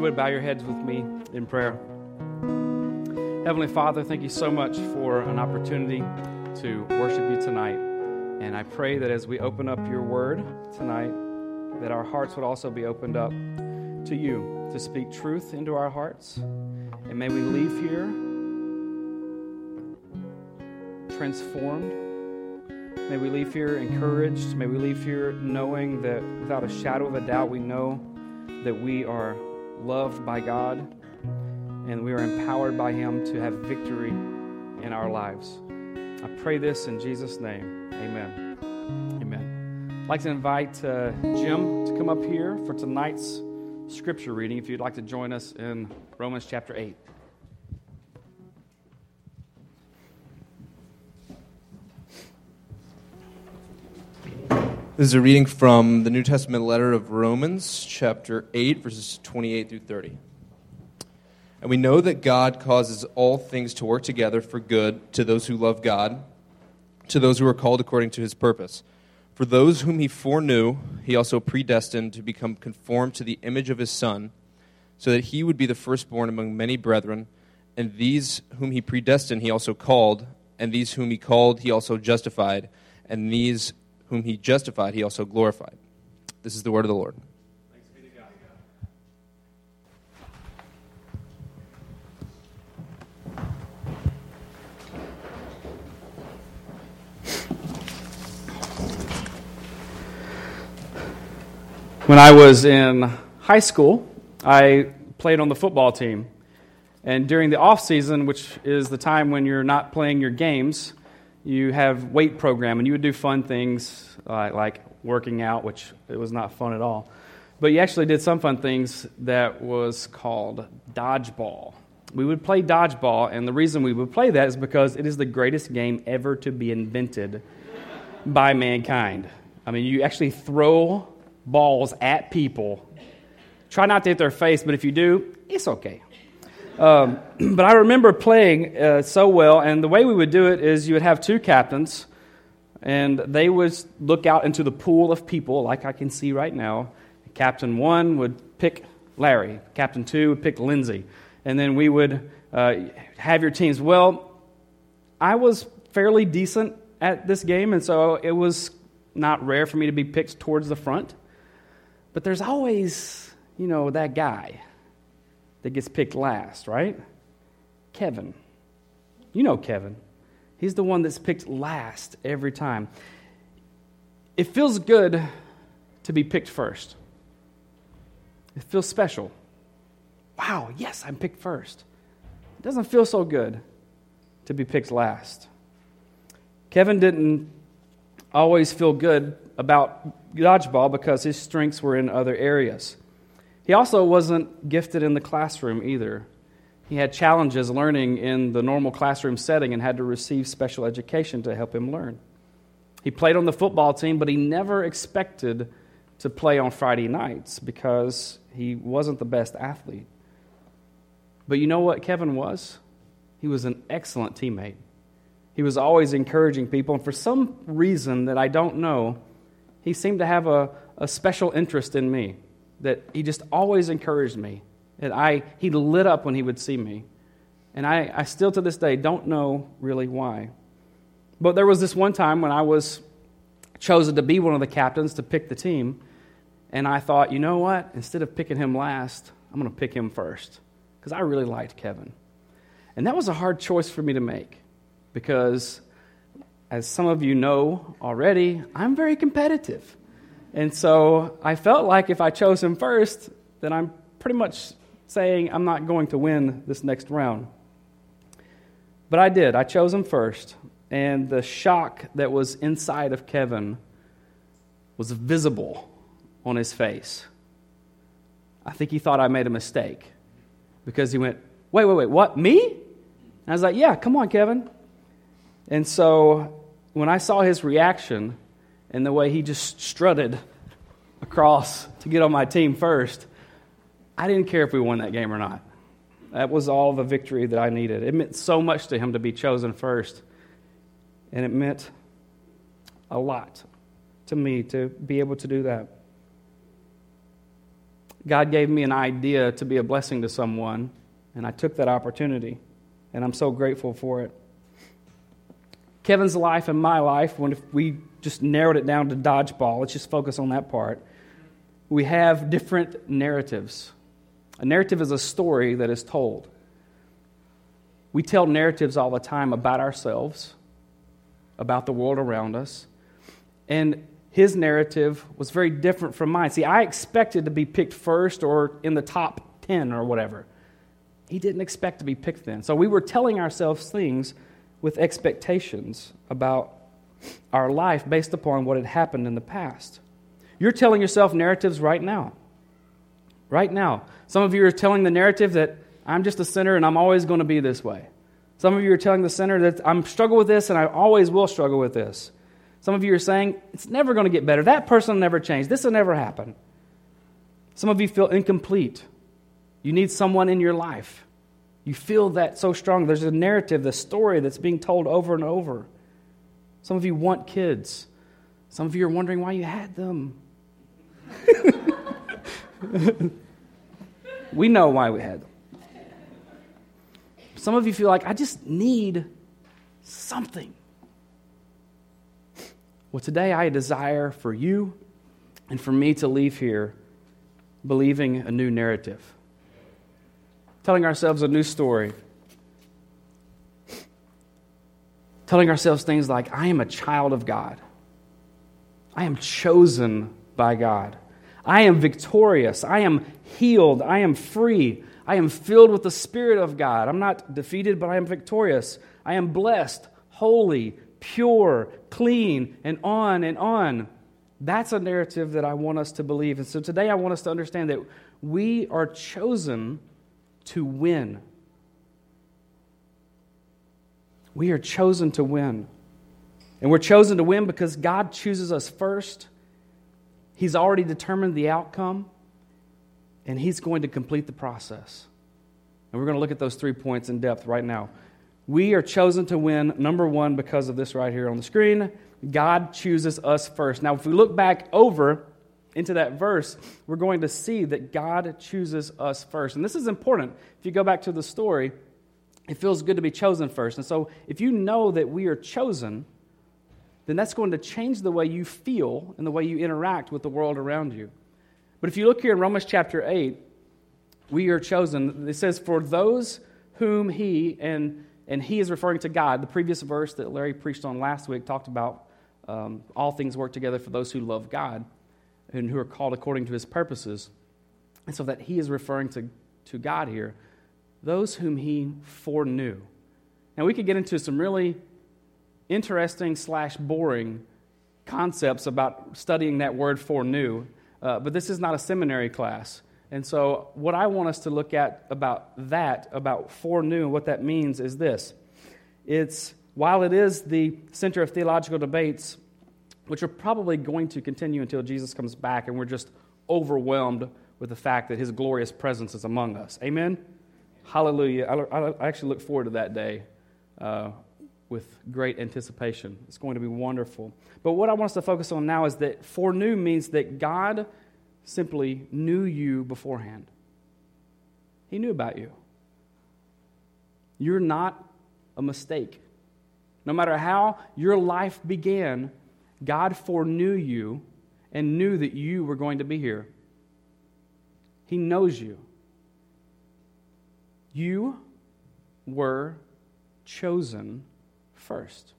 you would bow your heads with me in prayer. Heavenly Father, thank you so much for an opportunity to worship you tonight. And I pray that as we open up your word tonight, that our hearts would also be opened up to you to speak truth into our hearts. And may we leave here transformed. May we leave here encouraged. May we leave here knowing that without a shadow of a doubt, we know that we are loved by God and we are empowered by Him to have victory in our lives. I pray this in Jesus' name. Amen. Amen. I'd like to invite uh, Jim to come up here for tonight's scripture reading if you'd like to join us in Romans chapter 8. This is a reading from the New Testament letter of Romans, chapter 8, verses 28 through 30. And we know that God causes all things to work together for good to those who love God, to those who are called according to his purpose. For those whom he foreknew, he also predestined to become conformed to the image of his Son, so that he would be the firstborn among many brethren. And these whom he predestined, he also called, and these whom he called, he also justified, and these whom he justified, he also glorified. This is the word of the Lord. When I was in high school, I played on the football team. And during the off season, which is the time when you're not playing your games, you have weight program, and you would do fun things uh, like working out, which it was not fun at all. But you actually did some fun things that was called dodgeball. We would play dodgeball, and the reason we would play that is because it is the greatest game ever to be invented by mankind. I mean, you actually throw balls at people. Try not to hit their face, but if you do, it's okay. Um, but I remember playing uh, so well, and the way we would do it is you would have two captains, and they would look out into the pool of people, like I can see right now. Captain one would pick Larry, Captain two would pick Lindsay, and then we would uh, have your teams. Well, I was fairly decent at this game, and so it was not rare for me to be picked towards the front. But there's always, you know, that guy that gets picked last, right? Kevin. You know Kevin. He's the one that's picked last every time. It feels good to be picked first. It feels special. Wow, yes, I'm picked first. It doesn't feel so good to be picked last. Kevin didn't always feel good about dodgeball because his strengths were in other areas. He also wasn't gifted in the classroom either. He had challenges learning in the normal classroom setting and had to receive special education to help him learn. He played on the football team, but he never expected to play on Friday nights because he wasn't the best athlete. But you know what Kevin was? He was an excellent teammate. He was always encouraging people, and for some reason that I don't know, he seemed to have a, a special interest in me, that he just always encouraged me. And I, he lit up when he would see me. And I, I still to this day don't know really why. But there was this one time when I was chosen to be one of the captains to pick the team. And I thought, you know what? Instead of picking him last, I'm going to pick him first. Because I really liked Kevin. And that was a hard choice for me to make. Because as some of you know already, I'm very competitive. And so I felt like if I chose him first, then I'm pretty much saying I'm not going to win this next round. But I did. I chose him first. And the shock that was inside of Kevin was visible on his face. I think he thought I made a mistake because he went, Wait, wait, wait, what? Me? And I was like, Yeah, come on, Kevin. And so when I saw his reaction and the way he just strutted across to get on my team first, I didn't care if we won that game or not. That was all the victory that I needed. It meant so much to him to be chosen first. And it meant a lot to me to be able to do that. God gave me an idea to be a blessing to someone, and I took that opportunity, and I'm so grateful for it. Kevin's life and my life, when we just narrowed it down to dodgeball, let's just focus on that part. We have different narratives. A narrative is a story that is told. We tell narratives all the time about ourselves, about the world around us. And his narrative was very different from mine. See, I expected to be picked first or in the top 10 or whatever. He didn't expect to be picked then. So we were telling ourselves things with expectations about our life based upon what had happened in the past. You're telling yourself narratives right now. Right now. Some of you are telling the narrative that I'm just a sinner and I'm always going to be this way. Some of you are telling the sinner that I'm struggle with this and I always will struggle with this. Some of you are saying, it's never going to get better. That person will never change. This will never happen. Some of you feel incomplete. You need someone in your life. You feel that so strong. There's a narrative, the story that's being told over and over. Some of you want kids. Some of you are wondering why you had them. we know why we had them. Some of you feel like, I just need something. Well, today I desire for you and for me to leave here believing a new narrative, telling ourselves a new story, telling ourselves things like, I am a child of God, I am chosen by God, I am victorious, I am healed, I am free. I am filled with the Spirit of God. I'm not defeated, but I am victorious. I am blessed, holy, pure, clean, and on and on. That's a narrative that I want us to believe. And so today I want us to understand that we are chosen to win. We are chosen to win. And we're chosen to win because God chooses us first. He's already determined the outcome, and He's going to complete the process. And we're going to look at those three points in depth right now. We are chosen to win, number one, because of this right here on the screen. God chooses us first. Now, if we look back over into that verse, we're going to see that God chooses us first. And this is important. If you go back to the story, it feels good to be chosen first. And so, if you know that we are chosen, then that's going to change the way you feel and the way you interact with the world around you. But if you look here in Romans chapter 8, we are chosen. It says, For those whom he, and and he is referring to God. The previous verse that Larry preached on last week talked about um, all things work together for those who love God and who are called according to his purposes. And so that he is referring to, to God here, those whom he foreknew. Now, we could get into some really interesting slash boring concepts about studying that word foreknew, uh, but this is not a seminary class. And so, what I want us to look at about that, about foreknew, and what that means is this. It's, while it is the center of theological debates, which are probably going to continue until Jesus comes back and we're just overwhelmed with the fact that his glorious presence is among us. Amen? Hallelujah. I, I actually look forward to that day uh, with great anticipation. It's going to be wonderful. But what I want us to focus on now is that foreknew means that God simply knew you beforehand. He knew about you. You're not a mistake. No matter how your life began, God foreknew you and knew that you were going to be here. He knows you. You were chosen first.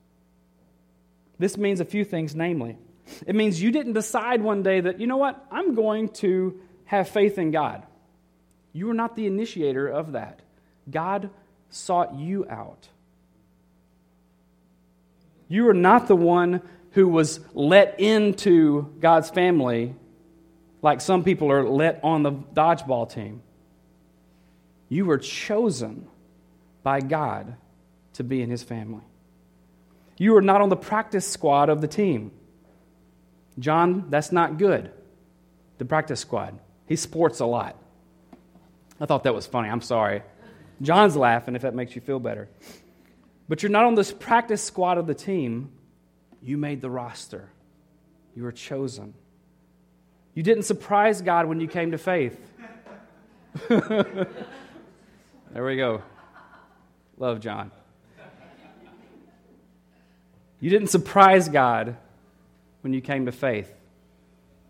This means a few things, namely, it means you didn't decide one day that, you know what, I'm going to have faith in God. You were not the initiator of that. God sought you out. You were not the one who was let into God's family like some people are let on the dodgeball team. You were chosen by God to be in his family. You are not on the practice squad of the team. John, that's not good. The practice squad. He sports a lot. I thought that was funny. I'm sorry. John's laughing if that makes you feel better. But you're not on this practice squad of the team. You made the roster. You were chosen. You didn't surprise God when you came to faith. there we go. Love John. You didn't surprise God when you came to faith.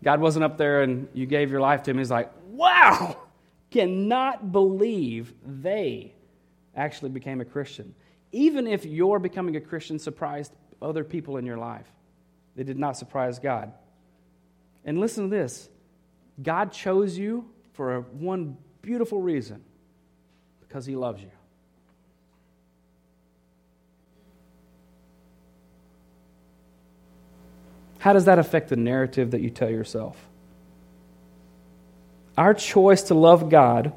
God wasn't up there and you gave your life to Him. He's like, wow, cannot believe they actually became a Christian. Even if your becoming a Christian surprised other people in your life, it did not surprise God. And listen to this God chose you for one beautiful reason because He loves you. How does that affect the narrative that you tell yourself? Our choice to love God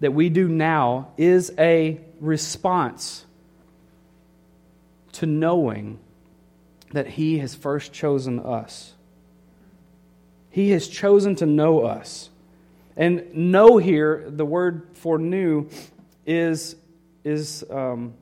that we do now is a response to knowing that He has first chosen us. He has chosen to know us. And know here, the word foreknew is, is, um,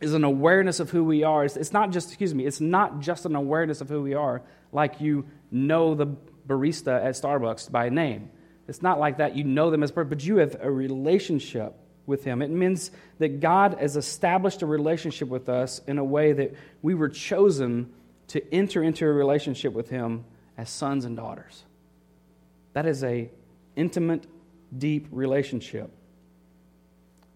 is an awareness of who we are. It's, it's not just, excuse me, it's not just an awareness of who we are, like you know the barista at Starbucks by name. It's not like that. You know them as person, but you have a relationship with him. It means that God has established a relationship with us in a way that we were chosen to enter into a relationship with him as sons and daughters. That is a intimate, deep relationship.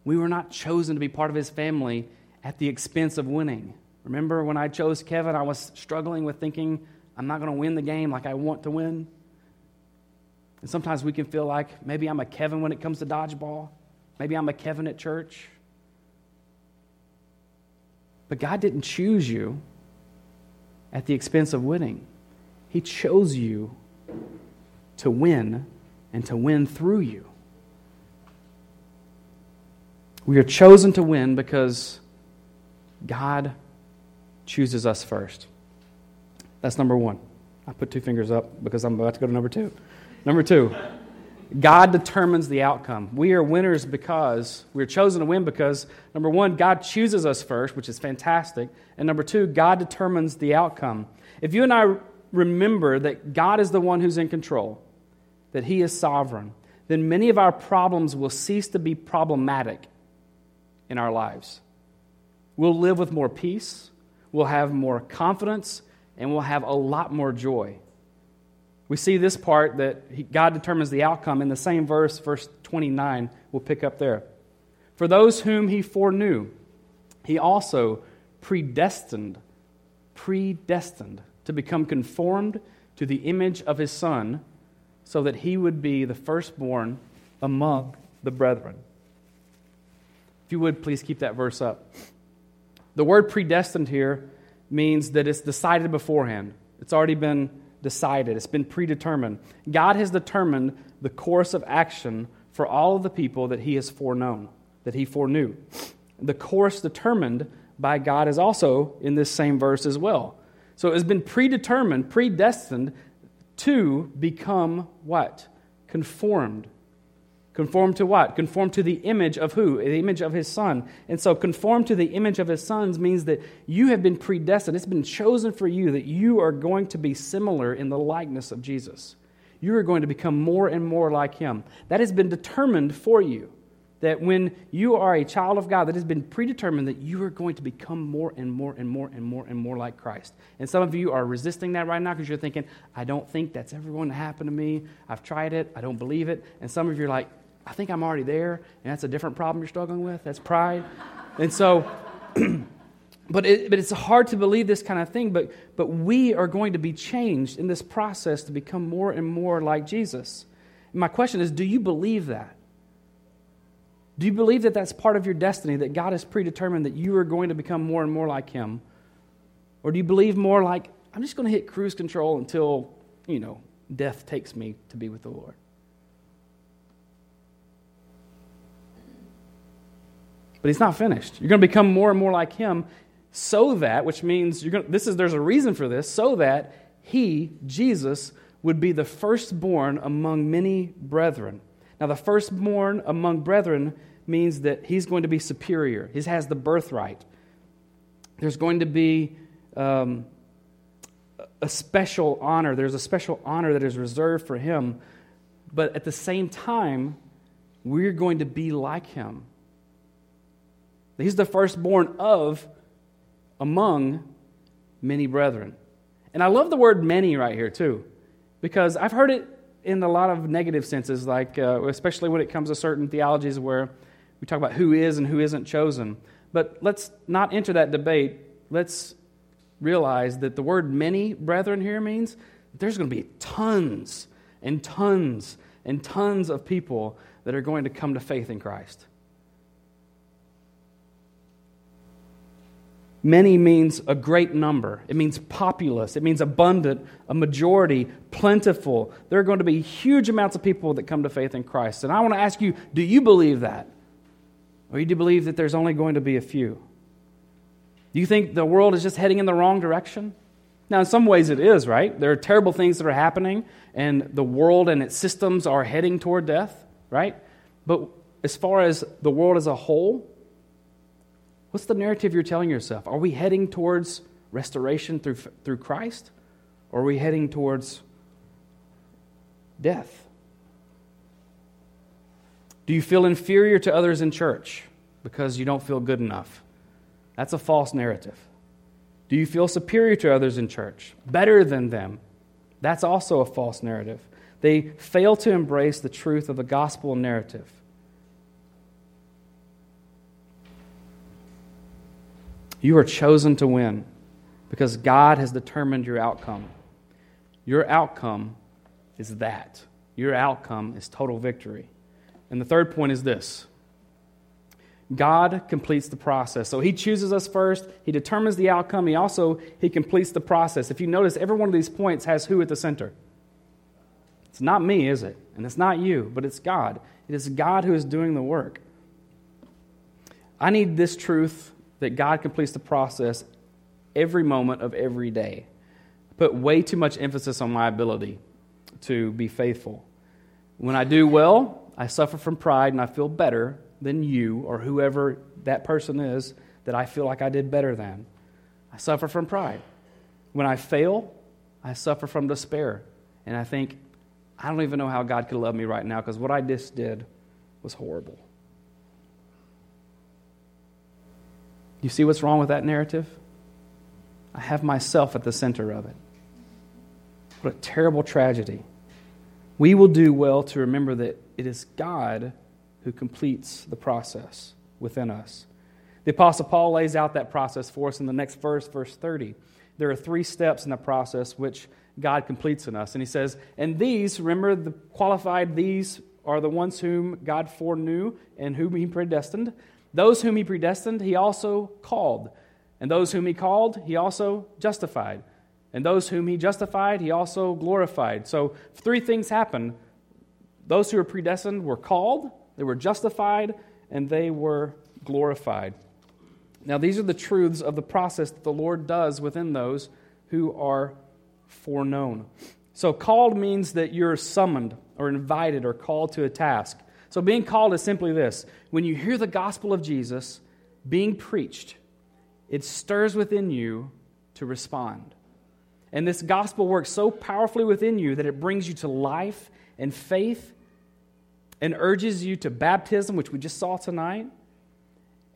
We were not chosen to be part of his family at the expense of winning. Remember when I chose Kevin, I was struggling with thinking, I'm not going to win the game like I want to win. And sometimes we can feel like maybe I'm a Kevin when it comes to dodgeball. Maybe I'm a Kevin at church. But God didn't choose you at the expense of winning, He chose you to win and to win through you. We are chosen to win because God chooses us first. That's number one. I put two fingers up because I'm about to go to number two. Number two, God determines the outcome. We are winners because we're chosen to win because, number one, God chooses us first, which is fantastic. And number two, God determines the outcome. If you and I remember that God is the one who's in control, that He is sovereign, then many of our problems will cease to be problematic in our lives. We'll live with more peace, we'll have more confidence, and we'll have a lot more joy. We see this part that God determines the outcome in the same verse, verse 29. We'll pick up there. For those whom he foreknew, he also predestined, predestined to become conformed to the image of his Son, so that he would be the firstborn among the brethren. If you would, please keep that verse up. The word predestined here means that it's decided beforehand, it's already been decided, it's been predetermined. God has determined the course of action for all of the people that He has foreknown, that He foreknew. The course determined by God is also in this same verse as well. So it has been predetermined, predestined to become what? Conformed Conform to what? Conform to the image of who? The image of his son. And so, conform to the image of his sons means that you have been predestined. It's been chosen for you that you are going to be similar in the likeness of Jesus. You are going to become more and more like him. That has been determined for you. That when you are a child of God, that has been predetermined that you are going to become more and more and more and more and more like Christ. And some of you are resisting that right now because you're thinking, I don't think that's ever going to happen to me. I've tried it. I don't believe it. And some of you are like, I think I'm already there, and that's a different problem you're struggling with. That's pride. And so, but, it, but it's hard to believe this kind of thing, but, but we are going to be changed in this process to become more and more like Jesus. And my question is do you believe that? Do you believe that that's part of your destiny, that God has predetermined that you are going to become more and more like Him? Or do you believe more like, I'm just going to hit cruise control until, you know, death takes me to be with the Lord? But he's not finished. You're going to become more and more like him so that, which means you're going to, this is there's a reason for this, so that he, Jesus, would be the firstborn among many brethren. Now, the firstborn among brethren means that he's going to be superior. He has the birthright. There's going to be um, a special honor. There's a special honor that is reserved for him. But at the same time, we're going to be like him. He's the firstborn of among many brethren. And I love the word many right here, too, because I've heard it in a lot of negative senses, like uh, especially when it comes to certain theologies where we talk about who is and who isn't chosen. But let's not enter that debate. Let's realize that the word many brethren here means there's going to be tons and tons and tons of people that are going to come to faith in Christ. Many means a great number. It means populous. It means abundant, a majority, plentiful. There are going to be huge amounts of people that come to faith in Christ. And I want to ask you do you believe that? Or do you believe that there's only going to be a few? Do you think the world is just heading in the wrong direction? Now, in some ways it is, right? There are terrible things that are happening, and the world and its systems are heading toward death, right? But as far as the world as a whole, What's the narrative you're telling yourself? Are we heading towards restoration through, through Christ? Or are we heading towards death? Do you feel inferior to others in church because you don't feel good enough? That's a false narrative. Do you feel superior to others in church, better than them? That's also a false narrative. They fail to embrace the truth of the gospel narrative. You are chosen to win because God has determined your outcome. Your outcome is that. Your outcome is total victory. And the third point is this God completes the process. So he chooses us first, he determines the outcome, he also he completes the process. If you notice every one of these points has who at the center? It's not me, is it? And it's not you, but it's God. It is God who is doing the work. I need this truth that God completes the process every moment of every day. I put way too much emphasis on my ability to be faithful. When I do well, I suffer from pride and I feel better than you or whoever that person is that I feel like I did better than. I suffer from pride. When I fail, I suffer from despair. And I think, I don't even know how God could love me right now because what I just did was horrible. You see what's wrong with that narrative? I have myself at the center of it. What a terrible tragedy. We will do well to remember that it is God who completes the process within us. The Apostle Paul lays out that process for us in the next verse, verse 30. There are three steps in the process which God completes in us. And he says, And these, remember the qualified, these are the ones whom God foreknew and whom he predestined. Those whom he predestined, he also called. And those whom he called, he also justified. And those whom he justified, he also glorified. So three things happen. Those who were predestined were called, they were justified, and they were glorified. Now, these are the truths of the process that the Lord does within those who are foreknown. So, called means that you're summoned or invited or called to a task. So, being called is simply this when you hear the gospel of Jesus being preached, it stirs within you to respond. And this gospel works so powerfully within you that it brings you to life and faith and urges you to baptism, which we just saw tonight.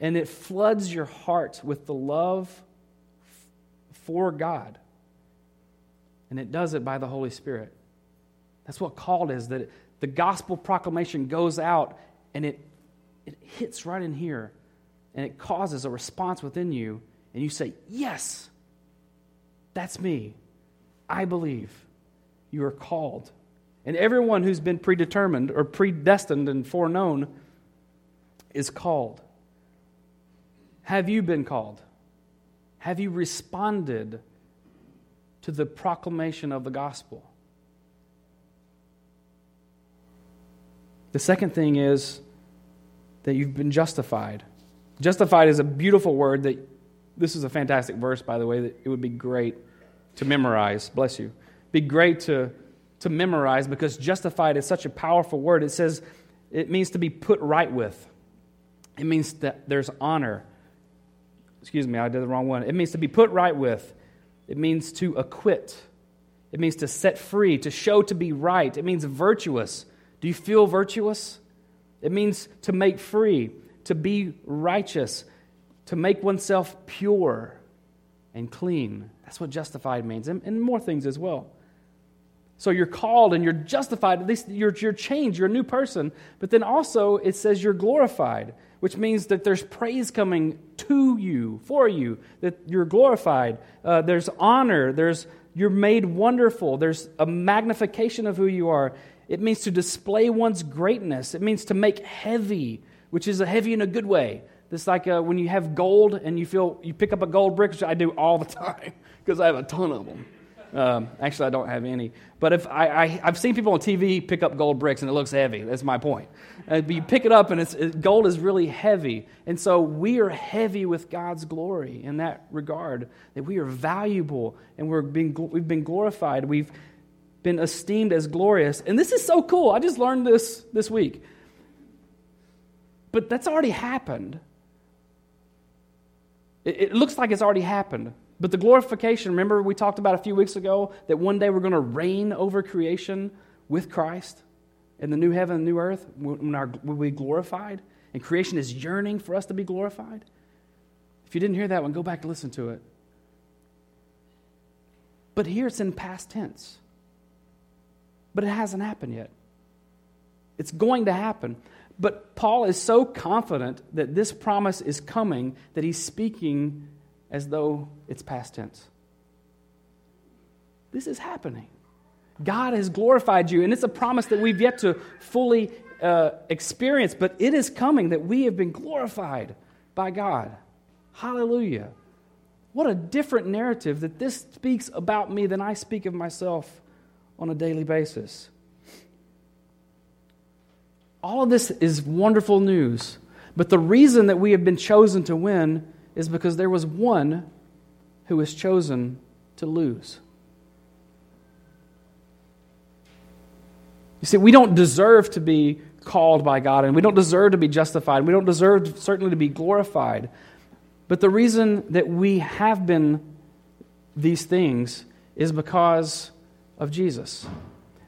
And it floods your heart with the love for God. And it does it by the Holy Spirit. That's what called is that the gospel proclamation goes out and it, it hits right in here and it causes a response within you. And you say, Yes, that's me. I believe you are called. And everyone who's been predetermined or predestined and foreknown is called. Have you been called? Have you responded to the proclamation of the gospel? The second thing is that you've been justified. Justified is a beautiful word that this is a fantastic verse, by the way, that it would be great to memorize. Bless you. Be great to, to memorize because justified is such a powerful word. It says it means to be put right with, it means that there's honor. Excuse me, I did the wrong one. It means to be put right with, it means to acquit, it means to set free, to show to be right, it means virtuous. Do you feel virtuous? It means to make free, to be righteous, to make oneself pure and clean. That's what justified means, and, and more things as well. So you're called and you're justified, at least you're, you're changed, you're a new person. But then also it says you're glorified, which means that there's praise coming to you, for you, that you're glorified. Uh, there's honor, there's, you're made wonderful, there's a magnification of who you are. It means to display one's greatness, it means to make heavy, which is a heavy in a good way. It's like uh, when you have gold and you feel you pick up a gold brick, which I do all the time because I have a ton of them. Um, actually, I don't have any. But if I, I, have seen people on TV pick up gold bricks and it looks heavy. That's my point. Uh, you pick it up and it's, it, gold is really heavy. And so we are heavy with God's glory in that regard, that we are valuable and we're being, we've been glorified. We've been esteemed as glorious. And this is so cool. I just learned this this week. But that's already happened. It, it looks like it's already happened. But the glorification, remember we talked about a few weeks ago that one day we're going to reign over creation with Christ in the new heaven and new earth when, our, when we glorified? And creation is yearning for us to be glorified? If you didn't hear that one, go back and listen to it. But here it's in past tense. But it hasn't happened yet. It's going to happen. But Paul is so confident that this promise is coming that he's speaking as though it's past tense. This is happening. God has glorified you, and it's a promise that we've yet to fully uh, experience, but it is coming that we have been glorified by God. Hallelujah. What a different narrative that this speaks about me than I speak of myself on a daily basis. All of this is wonderful news, but the reason that we have been chosen to win is because there was one who was chosen to lose. You see, we don't deserve to be called by God, and we don't deserve to be justified. We don't deserve, certainly, to be glorified. But the reason that we have been these things is because of Jesus.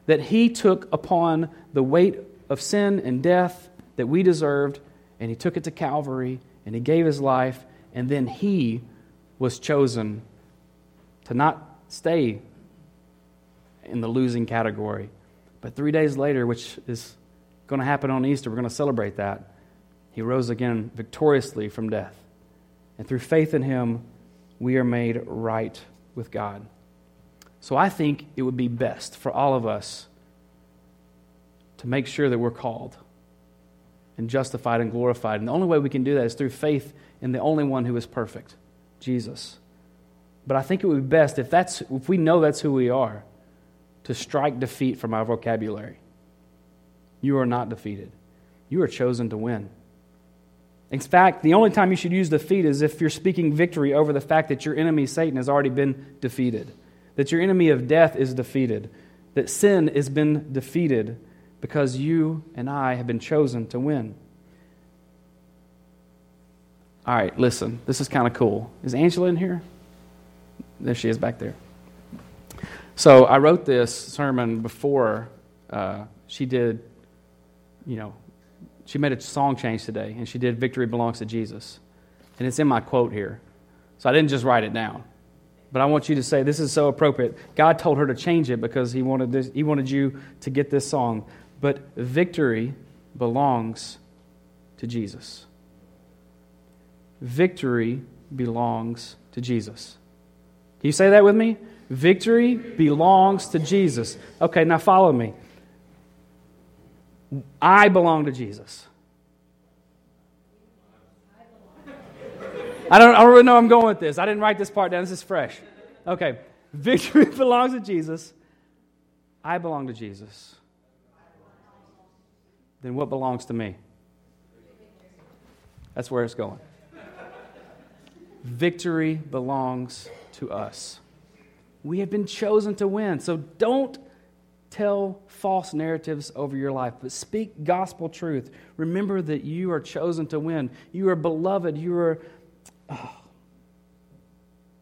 That he took upon the weight of sin and death that we deserved, and he took it to Calvary, and he gave his life, and then he was chosen to not stay in the losing category. But three days later, which is going to happen on Easter, we're going to celebrate that. He rose again victoriously from death. And through faith in him, we are made right with God. So I think it would be best for all of us to make sure that we're called and justified and glorified. And the only way we can do that is through faith in the only one who is perfect, Jesus. But I think it would be best if, that's, if we know that's who we are to strike defeat from our vocabulary. You are not defeated, you are chosen to win. In fact, the only time you should use defeat is if you're speaking victory over the fact that your enemy, Satan, has already been defeated, that your enemy of death is defeated, that sin has been defeated because you and I have been chosen to win. All right, listen, this is kind of cool. Is Angela in here? There she is back there. So I wrote this sermon before uh, she did, you know, she made a song change today, and she did Victory Belongs to Jesus. And it's in my quote here. So I didn't just write it down. But I want you to say this is so appropriate. God told her to change it because he wanted, this, he wanted you to get this song. But victory belongs to Jesus victory belongs to Jesus. Can you say that with me? Victory belongs to Jesus. Okay, now follow me. I belong to Jesus. I don't, I don't really know I'm going with this. I didn't write this part down. This is fresh. Okay. Victory belongs to Jesus. I belong to Jesus. Then what belongs to me? That's where it's going. Victory belongs to us. We have been chosen to win. So don't tell false narratives over your life, but speak gospel truth. Remember that you are chosen to win. You are beloved. You are, oh,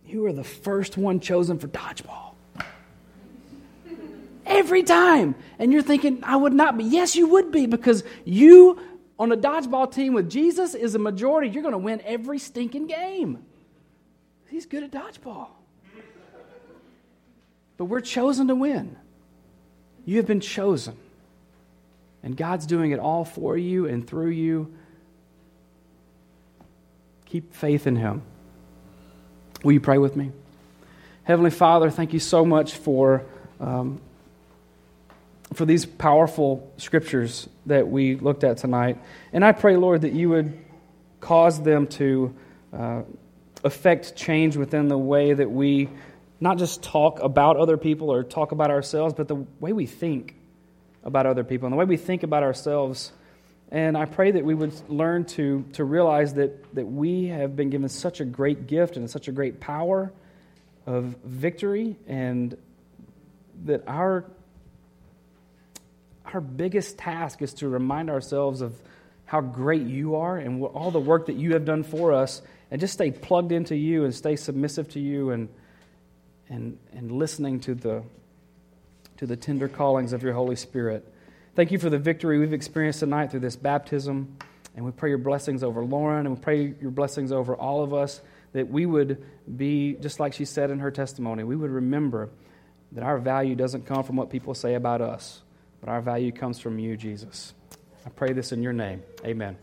you are the first one chosen for dodgeball. Every time. And you're thinking, I would not be. Yes, you would be because you on a dodgeball team with Jesus is a majority, you're going to win every stinking game. He's good at dodgeball. But we're chosen to win. You have been chosen. And God's doing it all for you and through you. Keep faith in Him. Will you pray with me? Heavenly Father, thank you so much for, um, for these powerful scriptures that we looked at tonight. And I pray, Lord, that you would cause them to uh, affect change within the way that we not just talk about other people or talk about ourselves, but the way we think about other people and the way we think about ourselves. And I pray that we would learn to, to realize that, that we have been given such a great gift and such a great power of victory, and that our, our biggest task is to remind ourselves of how great you are and what, all the work that you have done for us, and just stay plugged into you and stay submissive to you and, and, and listening to the, to the tender callings of your Holy Spirit. Thank you for the victory we've experienced tonight through this baptism. And we pray your blessings over Lauren, and we pray your blessings over all of us, that we would be, just like she said in her testimony, we would remember that our value doesn't come from what people say about us, but our value comes from you, Jesus. I pray this in your name. Amen.